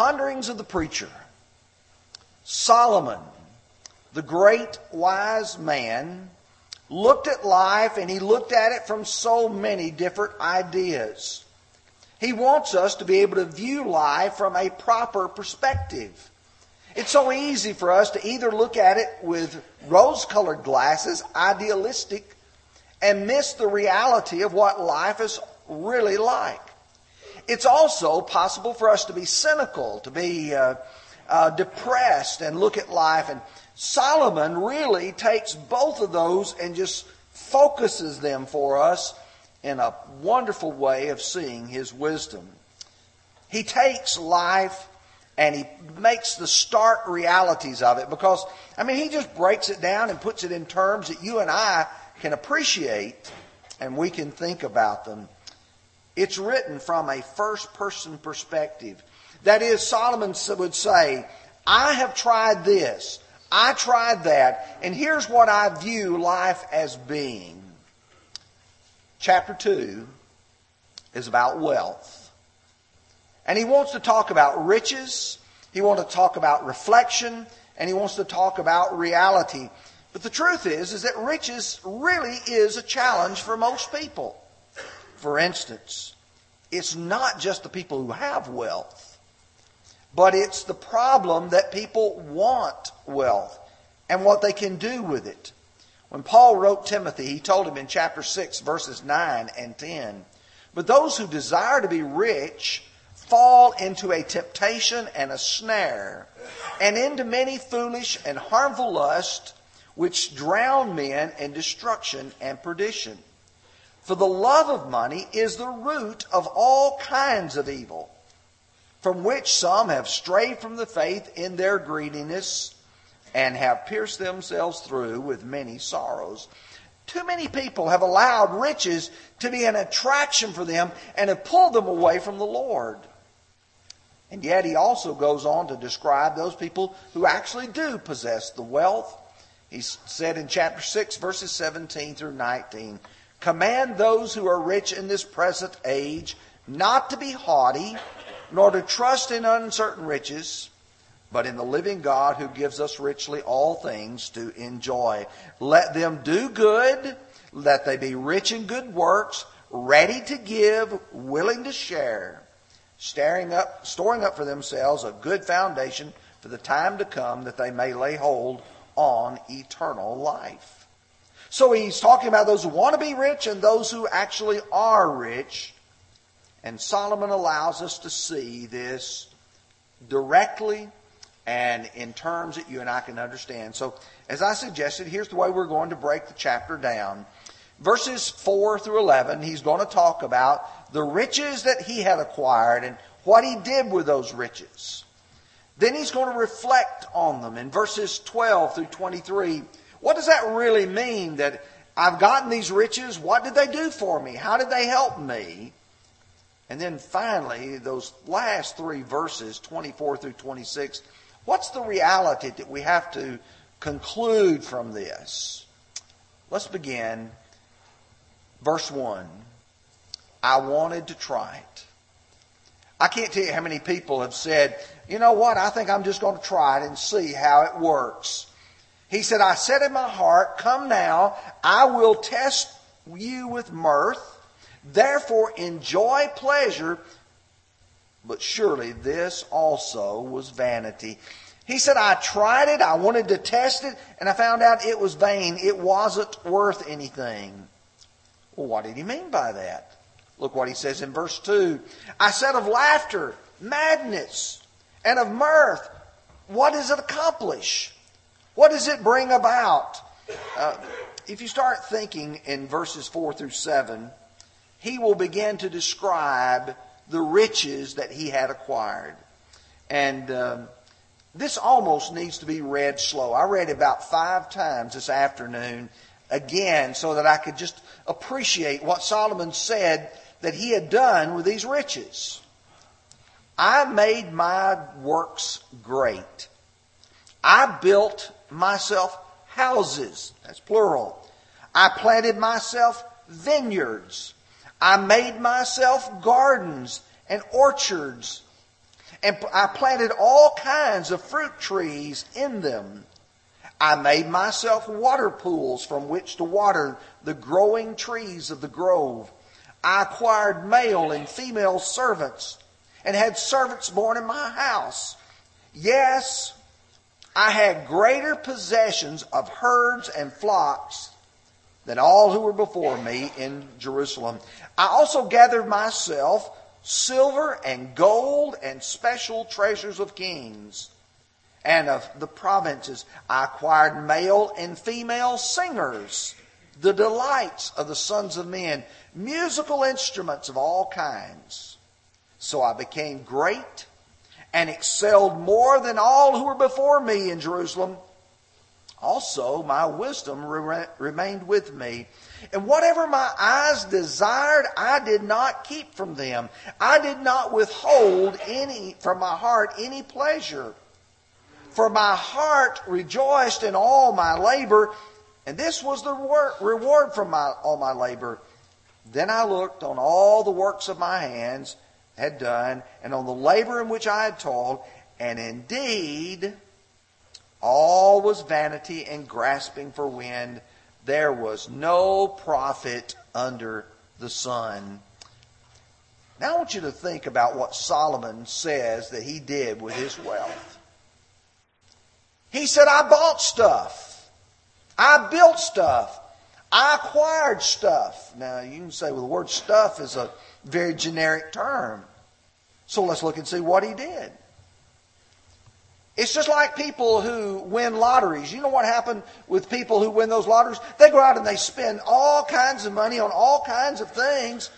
Ponderings of the Preacher. Solomon, the great wise man, looked at life and he looked at it from so many different ideas. He wants us to be able to view life from a proper perspective. It's so easy for us to either look at it with rose colored glasses, idealistic, and miss the reality of what life is really like. It's also possible for us to be cynical, to be uh, uh, depressed, and look at life. And Solomon really takes both of those and just focuses them for us in a wonderful way of seeing his wisdom. He takes life and he makes the stark realities of it because, I mean, he just breaks it down and puts it in terms that you and I can appreciate and we can think about them. It's written from a first person perspective. That is, Solomon would say, I have tried this, I tried that, and here's what I view life as being. Chapter 2 is about wealth. And he wants to talk about riches, he wants to talk about reflection, and he wants to talk about reality. But the truth is, is that riches really is a challenge for most people. For instance, it's not just the people who have wealth, but it's the problem that people want wealth and what they can do with it. When Paul wrote Timothy, he told him in chapter 6, verses 9 and 10, But those who desire to be rich fall into a temptation and a snare, and into many foolish and harmful lusts, which drown men in destruction and perdition. For the love of money is the root of all kinds of evil, from which some have strayed from the faith in their greediness and have pierced themselves through with many sorrows. Too many people have allowed riches to be an attraction for them and have pulled them away from the Lord. And yet he also goes on to describe those people who actually do possess the wealth. He said in chapter 6, verses 17 through 19, Command those who are rich in this present age not to be haughty, nor to trust in uncertain riches, but in the living God who gives us richly all things to enjoy. Let them do good, let they be rich in good works, ready to give, willing to share staring up, storing up for themselves a good foundation for the time to come that they may lay hold on eternal life. So he's talking about those who want to be rich and those who actually are rich. And Solomon allows us to see this directly and in terms that you and I can understand. So, as I suggested, here's the way we're going to break the chapter down. Verses 4 through 11, he's going to talk about the riches that he had acquired and what he did with those riches. Then he's going to reflect on them in verses 12 through 23. What does that really mean that I've gotten these riches? What did they do for me? How did they help me? And then finally, those last three verses, 24 through 26, what's the reality that we have to conclude from this? Let's begin. Verse 1. I wanted to try it. I can't tell you how many people have said, you know what, I think I'm just going to try it and see how it works. He said, I said in my heart, come now, I will test you with mirth, therefore enjoy pleasure, but surely this also was vanity. He said, I tried it, I wanted to test it, and I found out it was vain. It wasn't worth anything. Well, what did he mean by that? Look what he says in verse 2. I said of laughter, madness, and of mirth, what does it accomplish? What does it bring about? Uh, if you start thinking in verses 4 through 7, he will begin to describe the riches that he had acquired. And um, this almost needs to be read slow. I read about five times this afternoon again so that I could just appreciate what Solomon said that he had done with these riches. I made my works great. I built myself houses. That's plural. I planted myself vineyards. I made myself gardens and orchards. And I planted all kinds of fruit trees in them. I made myself water pools from which to water the growing trees of the grove. I acquired male and female servants and had servants born in my house. Yes, I had greater possessions of herds and flocks than all who were before me in Jerusalem. I also gathered myself silver and gold and special treasures of kings and of the provinces. I acquired male and female singers, the delights of the sons of men, musical instruments of all kinds. So I became great and excelled more than all who were before me in Jerusalem. Also, my wisdom re- remained with me. And whatever my eyes desired, I did not keep from them. I did not withhold any from my heart any pleasure. For my heart rejoiced in all my labor, and this was the reward from my, all my labor. Then I looked on all the works of my hands had done, and on the labor in which I had toiled, and indeed, all was vanity and grasping for wind. There was no profit under the sun. Now I want you to think about what Solomon says that he did with his wealth. He said, I bought stuff. I built stuff. I acquired stuff. Now, you can say, well, the word stuff is a very generic term. So let's look and see what he did. It's just like people who win lotteries. You know what happened with people who win those lotteries? They go out and they spend all kinds of money on all kinds of things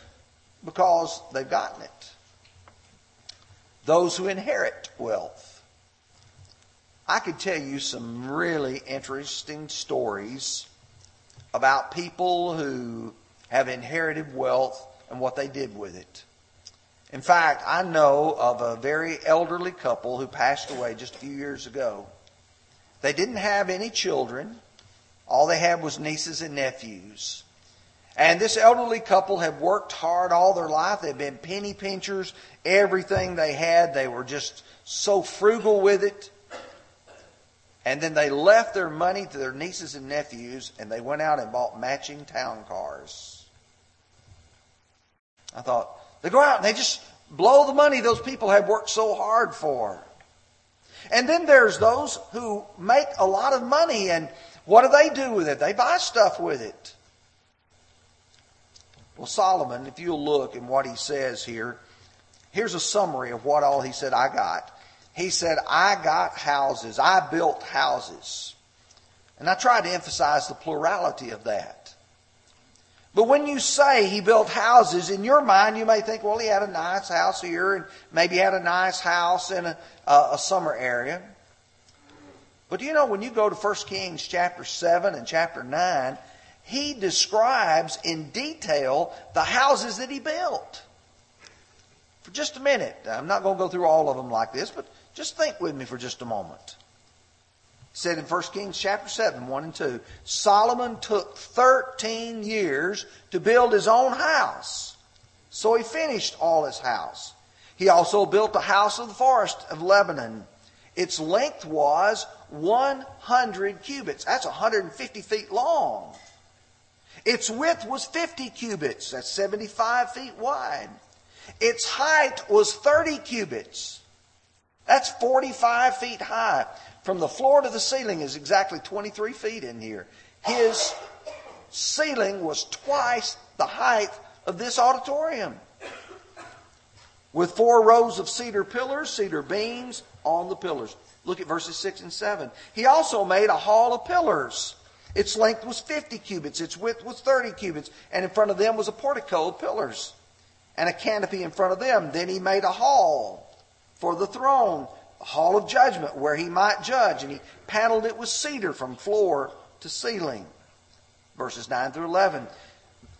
because they've gotten it. Those who inherit wealth. I could tell you some really interesting stories about people who have inherited wealth and what they did with it. In fact, I know of a very elderly couple who passed away just a few years ago. They didn't have any children. All they had was nieces and nephews. And this elderly couple had worked hard all their life. They'd been penny pinchers. Everything they had, they were just so frugal with it. And then they left their money to their nieces and nephews and they went out and bought matching town cars. I thought, they go out and they just blow the money those people have worked so hard for. And then there's those who make a lot of money and what do they do with it? They buy stuff with it. Well, Solomon, if you'll look in what he says here, here's a summary of what all he said I got. He said, I got houses. I built houses. And I tried to emphasize the plurality of that. But when you say he built houses, in your mind you may think, well, he had a nice house here and maybe had a nice house in a, a, summer area. But do you know when you go to 1 Kings chapter 7 and chapter 9, he describes in detail the houses that he built. For just a minute, I'm not going to go through all of them like this, but just think with me for just a moment. It said in 1 Kings chapter 7, 1 and 2, Solomon took 13 years to build his own house. So he finished all his house. He also built the house of the forest of Lebanon. Its length was 100 cubits. That's 150 feet long. Its width was 50 cubits. That's 75 feet wide. Its height was 30 cubits. That's 45 feet high. From the floor to the ceiling is exactly 23 feet in here. His ceiling was twice the height of this auditorium. With four rows of cedar pillars, cedar beams on the pillars. Look at verses 6 and 7. He also made a hall of pillars. Its length was 50 cubits, its width was 30 cubits, and in front of them was a portico of pillars and a canopy in front of them. Then he made a hall for the throne, the hall of judgment where he might judge, and he paneled it with cedar from floor to ceiling. Verses 9 through 11.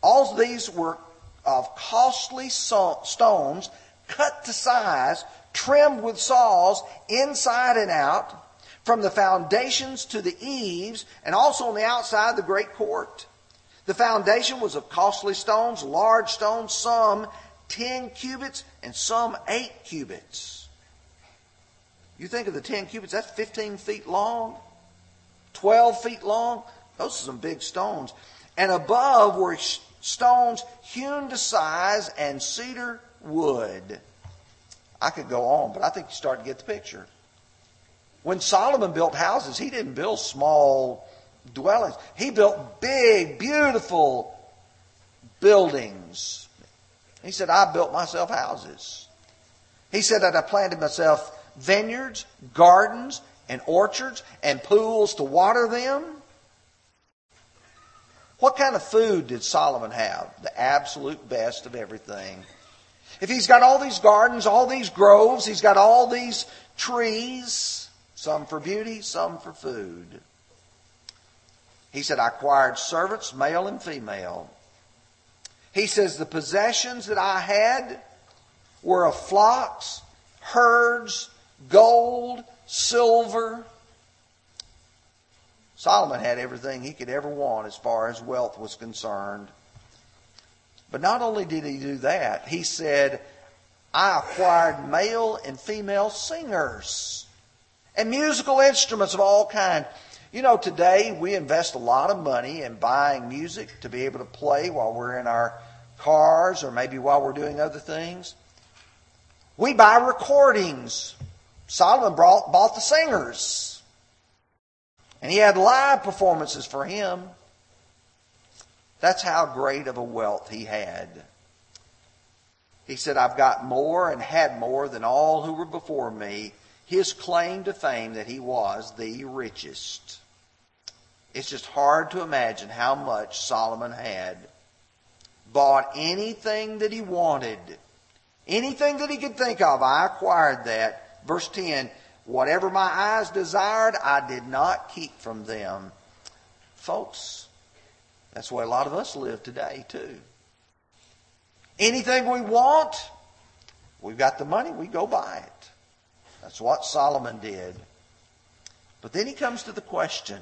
All these were of costly stones cut to size, trimmed with saws inside and out, from the foundations to the eaves, and also on the outside the great court. The foundation was of costly stones, large stones, some 10 cubits and some 8 cubits. You think of the 10 cubits, that's 15 feet long, 12 feet long. Those are some big stones. And above were stones hewn to size and cedar wood. I could go on, but I think you start to get the picture. When Solomon built houses, he didn't build small dwellings. He built big, beautiful buildings. He said, I built myself houses. He said that I planted myself vineyards, gardens, and orchards, and pools to water them. What kind of food did Solomon have? The absolute best of everything. If he's got all these gardens, all these groves, he's got all these trees, some for beauty, some for food. He said, I acquired servants, male and female. He says, the possessions that I had were of flocks, herds, gold, silver. Solomon had everything he could ever want as far as wealth was concerned. But not only did he do that, he said, I acquired male and female singers and musical instruments of all kinds. You know, today we invest a lot of money in buying music to be able to play while we're in our cars or maybe while we're doing other things. We buy recordings. Solomon brought, bought the singers. And he had live performances for him. That's how great of a wealth he had. He said, I've got more and had more than all who were before me. His claim to fame that he was the richest. It's just hard to imagine how much Solomon had. Bought anything that he wanted. Anything that he could think of, I acquired that. Verse 10, whatever my eyes desired, I did not keep from them. Folks, that's way a lot of us live today, too. Anything we want, we've got the money, we go buy it. That's what Solomon did. But then he comes to the question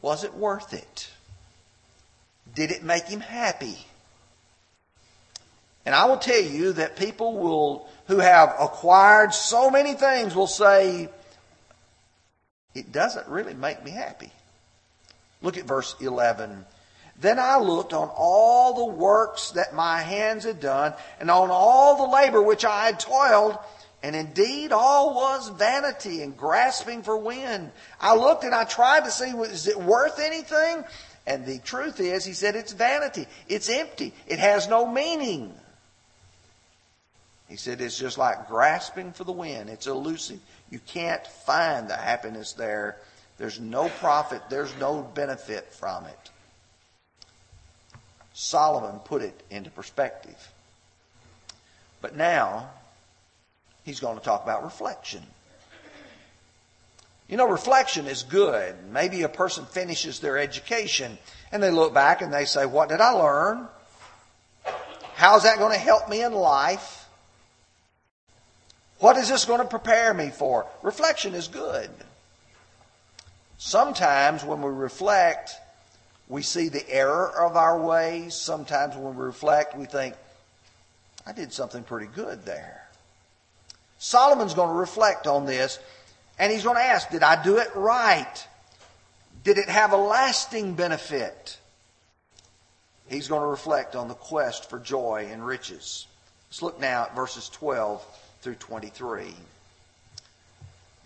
was it worth it? Did it make him happy? And I will tell you that people will, who have acquired so many things will say, it doesn't really make me happy. Look at verse 11. Then I looked on all the works that my hands had done, and on all the labor which I had toiled, and indeed all was vanity and grasping for wind. I looked and I tried to see, is it worth anything? And the truth is, he said, it's vanity. It's empty. It has no meaning. He said, it's just like grasping for the wind. It's elusive. You can't find the happiness there there's no profit, there's no benefit from it. Solomon put it into perspective. But now, he's going to talk about reflection. You know, reflection is good. Maybe a person finishes their education and they look back and they say, What did I learn? How's that going to help me in life? What is this going to prepare me for? Reflection is good. Sometimes when we reflect, we see the error of our ways. Sometimes when we reflect, we think, I did something pretty good there. Solomon's going to reflect on this and he's going to ask, Did I do it right? Did it have a lasting benefit? He's going to reflect on the quest for joy and riches. Let's look now at verses 12 through 23.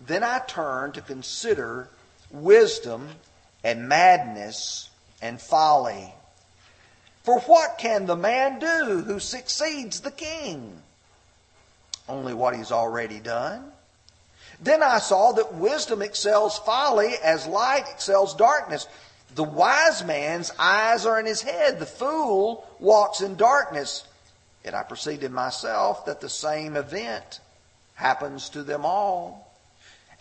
Then I turned to consider wisdom and madness and folly. For what can the man do who succeeds the king? Only what he's already done. Then I saw that wisdom excels folly as light excels darkness. The wise man's eyes are in his head. The fool walks in darkness. Yet I perceived in myself that the same event happens to them all.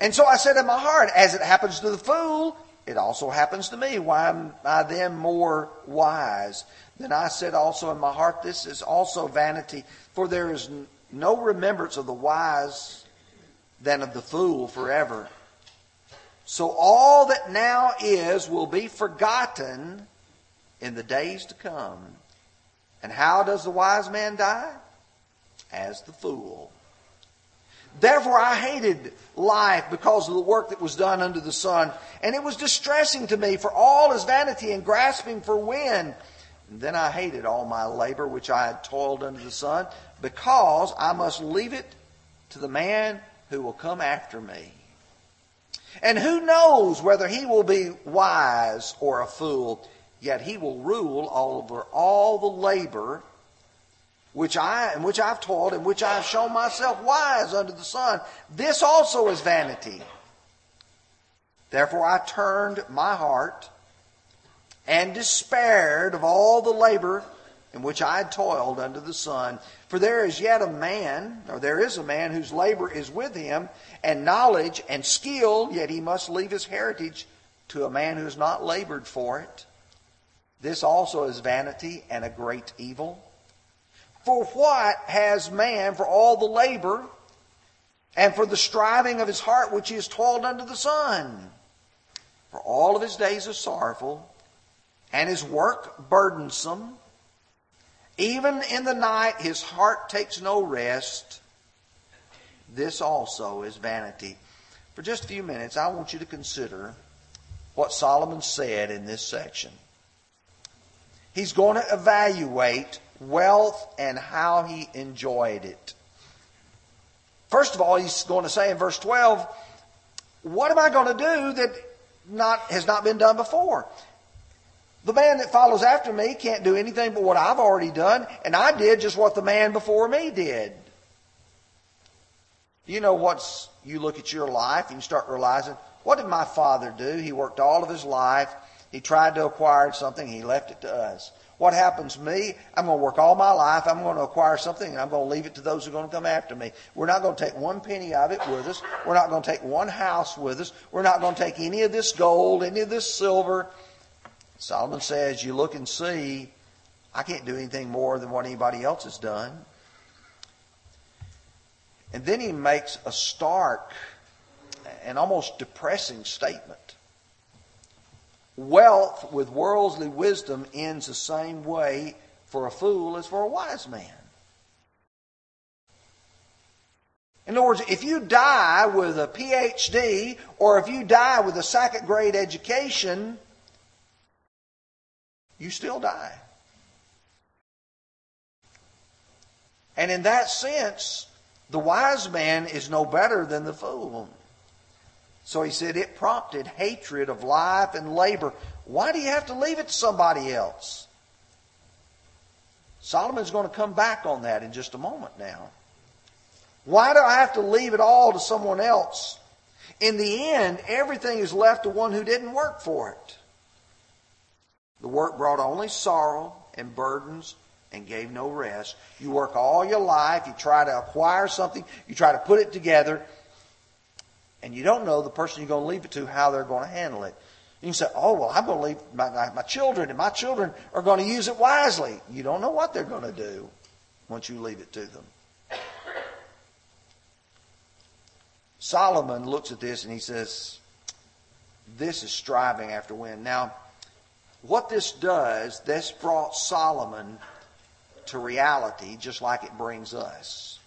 And so I said in my heart, as it happens to the fool, it also happens to me. Why am I then more wise? Then I said also in my heart, this is also vanity, for there is no remembrance of the wise than of the fool forever. So all that now is will be forgotten in the days to come. And how does the wise man die? As the fool. Therefore I hated life because of the work that was done under the sun. And it was distressing to me, for all is vanity and grasping for wind. And then I hated all my labor which I had toiled under the sun, because I must leave it to the man who will come after me. And who knows whether he will be wise or a fool, yet he will rule over all the labor which I in which I've toiled, in which I have shown myself wise under the sun. This also is vanity. Therefore I turned my heart and despaired of all the labor in which I had toiled under the sun. For there is yet a man, or there is a man whose labor is with him, and knowledge and skill, yet he must leave his heritage to a man who has not labored for it. This also is vanity and a great evil. For what has man for all the labor and for the striving of his heart which he has toiled under the sun? For all of his days are sorrowful, and his work burdensome. Even in the night his heart takes no rest. This also is vanity. For just a few minutes, I want you to consider what Solomon said in this section. He's going to evaluate wealth and how he enjoyed it. First of all, he's going to say in verse 12, what am I going to do that not, has not been done before? The man that follows after me can't do anything but what I've already done, and I did just what the man before me did. You know, once you look at your life and you start realizing, what did my father do? He worked all of his life. He tried to acquire something. He left it to us. What happens to me? I'm going to work all my life. I'm going to acquire something and I'm going to leave it to those who are going to come after me. We're not going to take one penny of it with us. We're not going to take one house with us. We're not going to take any of this gold, any of this silver. Solomon says, you look and see, I can't do anything more than what anybody else has done. And then he makes a stark and almost depressing statement. Wealth with worldly wisdom ends the same way for a fool as for a wise man. In other words, if you die with a PhD or if you die with a second grade education, you still die. And in that sense, the wise man is no better than the fool. So he said it prompted hatred of life and labor. Why do you have to leave it to somebody else? Solomon's going to come back on that in just a moment now. Why do I have to leave it all to someone else? In the end, everything is left to one who didn't work for it. The work brought only sorrow and burdens and gave no rest. You work all your life, you try to acquire something, you try to put it together, and you don't know the person you're going to leave it to how they're going to handle it. You can say, oh, well, I'm going to leave my, my, my children, and my children are going to use it wisely. You don't know what they're going to do once you leave it to them. Solomon looks at this and he says, This is striving after wind. Now, what this does, this brought Solomon to reality just like it brings us.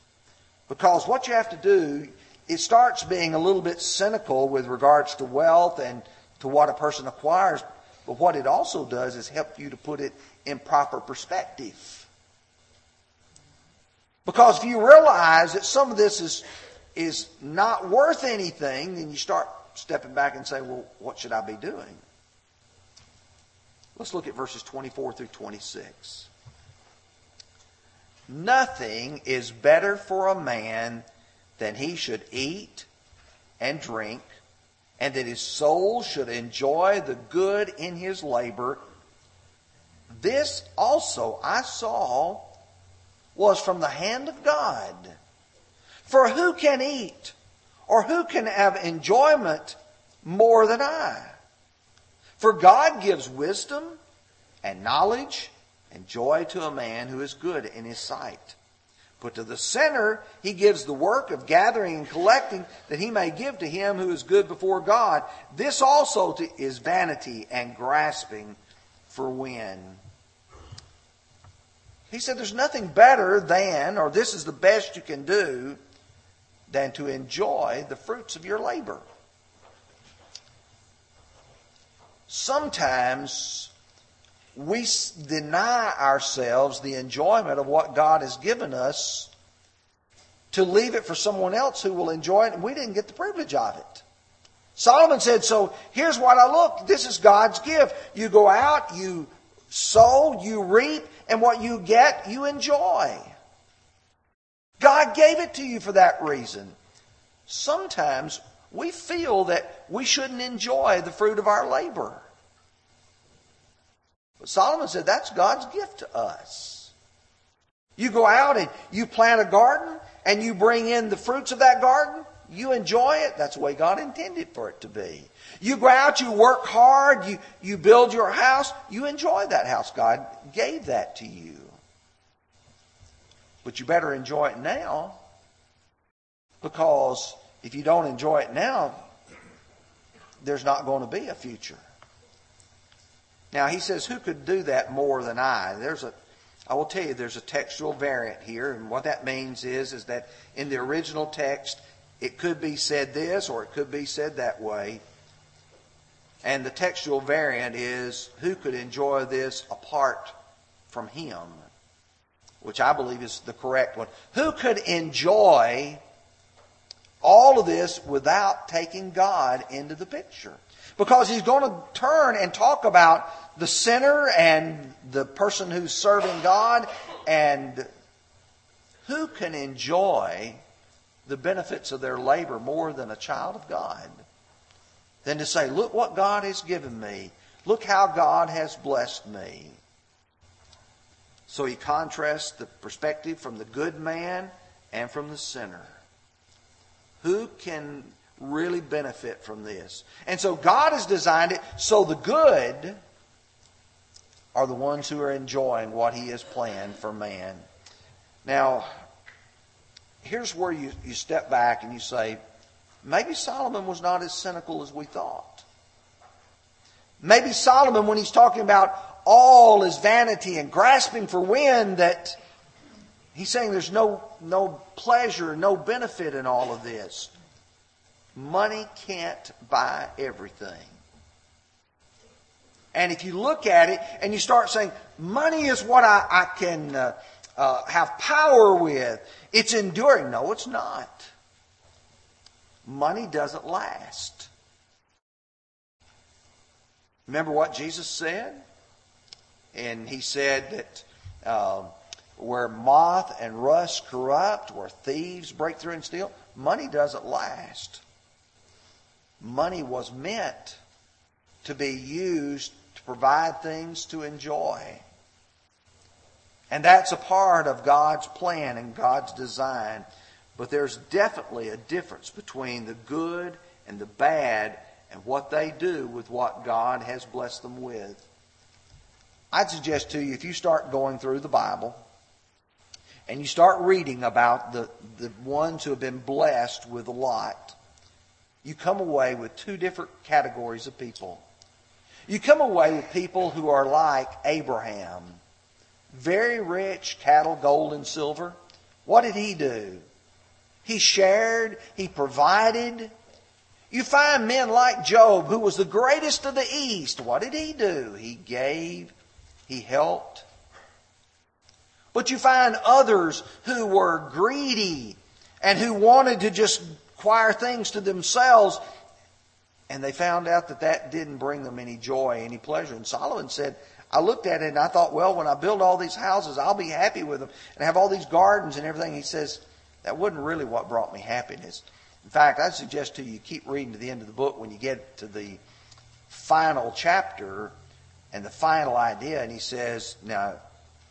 Because what you have to do, it starts being a little bit cynical with regards to wealth and to what a person acquires. But what it also does is help you to put it in proper perspective. Because if you realize that some of this is, is not worth anything, then you start stepping back and say, well, what should I be doing? Let's look at verses 24 through 26. Nothing is better for a man than he should eat and drink, and that his soul should enjoy the good in his labor. This also I saw was from the hand of God. For who can eat or who can have enjoyment more than I? For God gives wisdom and knowledge and joy to a man who is good in his sight. But to the sinner, he gives the work of gathering and collecting that he may give to him who is good before God. This also is vanity and grasping for wind. He said there's nothing better than, or this is the best you can do, than to enjoy the fruits of your labor. Sometimes we deny ourselves the enjoyment of what God has given us to leave it for someone else who will enjoy it, and we didn't get the privilege of it. Solomon said, So here's what I look. This is God's gift. You go out, you sow, you reap, and what you get, you enjoy. God gave it to you for that reason. Sometimes we feel that we shouldn't enjoy the fruit of our labor. But Solomon said that's God's gift to us. You go out and you plant a garden and you bring in the fruits of that garden. You enjoy it. That's the way God intended for it to be. You go out, you work hard, you, you build your house, you enjoy that house. God gave that to you. But you better enjoy it now because if you don't enjoy it now, there's not going to be a future. Now he says, Who could do that more than I? There's a I will tell you there's a textual variant here, and what that means is, is that in the original text, it could be said this or it could be said that way. And the textual variant is, who could enjoy this apart from him? Which I believe is the correct one. Who could enjoy all of this without taking God into the picture? Because he's going to turn and talk about the sinner and the person who's serving God and who can enjoy the benefits of their labor more than a child of God? Than to say, look what God has given me. Look how God has blessed me. So he contrasts the perspective from the good man and from the sinner. Who can really benefit from this? And so God has designed it so the good are the ones who are enjoying what he has planned for man. Now, here's where you, you step back and you say, maybe Solomon was not as cynical as we thought. Maybe Solomon, when he's talking about all is vanity and grasping for wind, that he's saying there's no, no pleasure, no benefit in all of this. Money can't buy everything. And if you look at it and you start saying, money is what I, I can uh, uh, have power with, it's enduring. No, it's not. Money doesn't last. Remember what Jesus said? And he said that uh, where moth and rust corrupt, where thieves break through and steal, money doesn't last. Money was meant to be used provide things to enjoy. And that's a part of God's plan and God's design. But there's definitely a difference between the good and the bad and what they do with what God has blessed them with. I'd suggest to you if you start going through the Bible and you start reading about the, the ones who have been blessed with a lot, you come away with two different categories of people. You come away with people who are like Abraham. Very rich, cattle, gold, and silver. What did he do? He shared, he provided. You find men like Job, who was the greatest of the East. What did he do? He gave, he helped. But you find others who were greedy and who wanted to just acquire things to themselves and they found out that that didn't bring them any joy, any pleasure. And Solomon said, I looked at it and I thought, well, when I build all these houses, I'll be happy with them and have all these gardens and everything. He says, that wasn't really what brought me happiness. In fact, I suggest to you keep reading to the end of the book when you get to the final chapter and the final idea. And he says, now,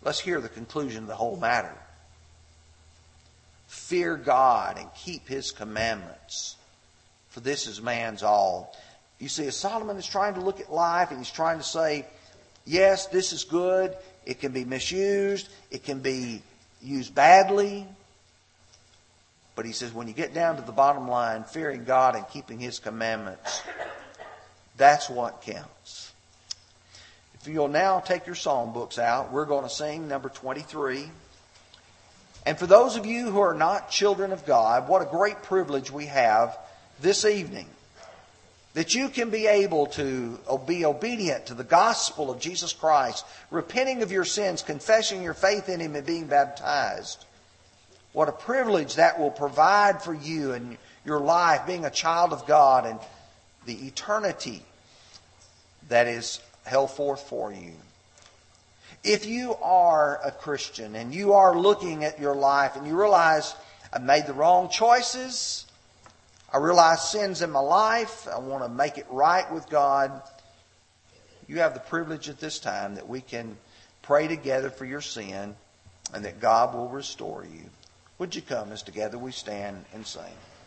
let's hear the conclusion of the whole matter. Fear God and keep his commandments for this is man's all. You see, as Solomon is trying to look at life and he's trying to say, yes, this is good. It can be misused. It can be used badly. But he says, when you get down to the bottom line, fearing God and keeping his commandments, that's what counts. If you'll now take your song books out, we're going to sing number 23. And for those of you who are not children of God, what a great privilege we have this evening. That you can be able to be obedient to the gospel of Jesus Christ, repenting of your sins, confessing your faith in Him, and being baptized. What a privilege that will provide for you and your life, being a child of God, and the eternity that is held forth for you. If you are a Christian and you are looking at your life and you realize, I've made the wrong choices, I realize sins in my life, I want to make it right with God, you have the privilege at this time that we can pray together for your sin and that God will restore you. Would you come as together we stand and sing?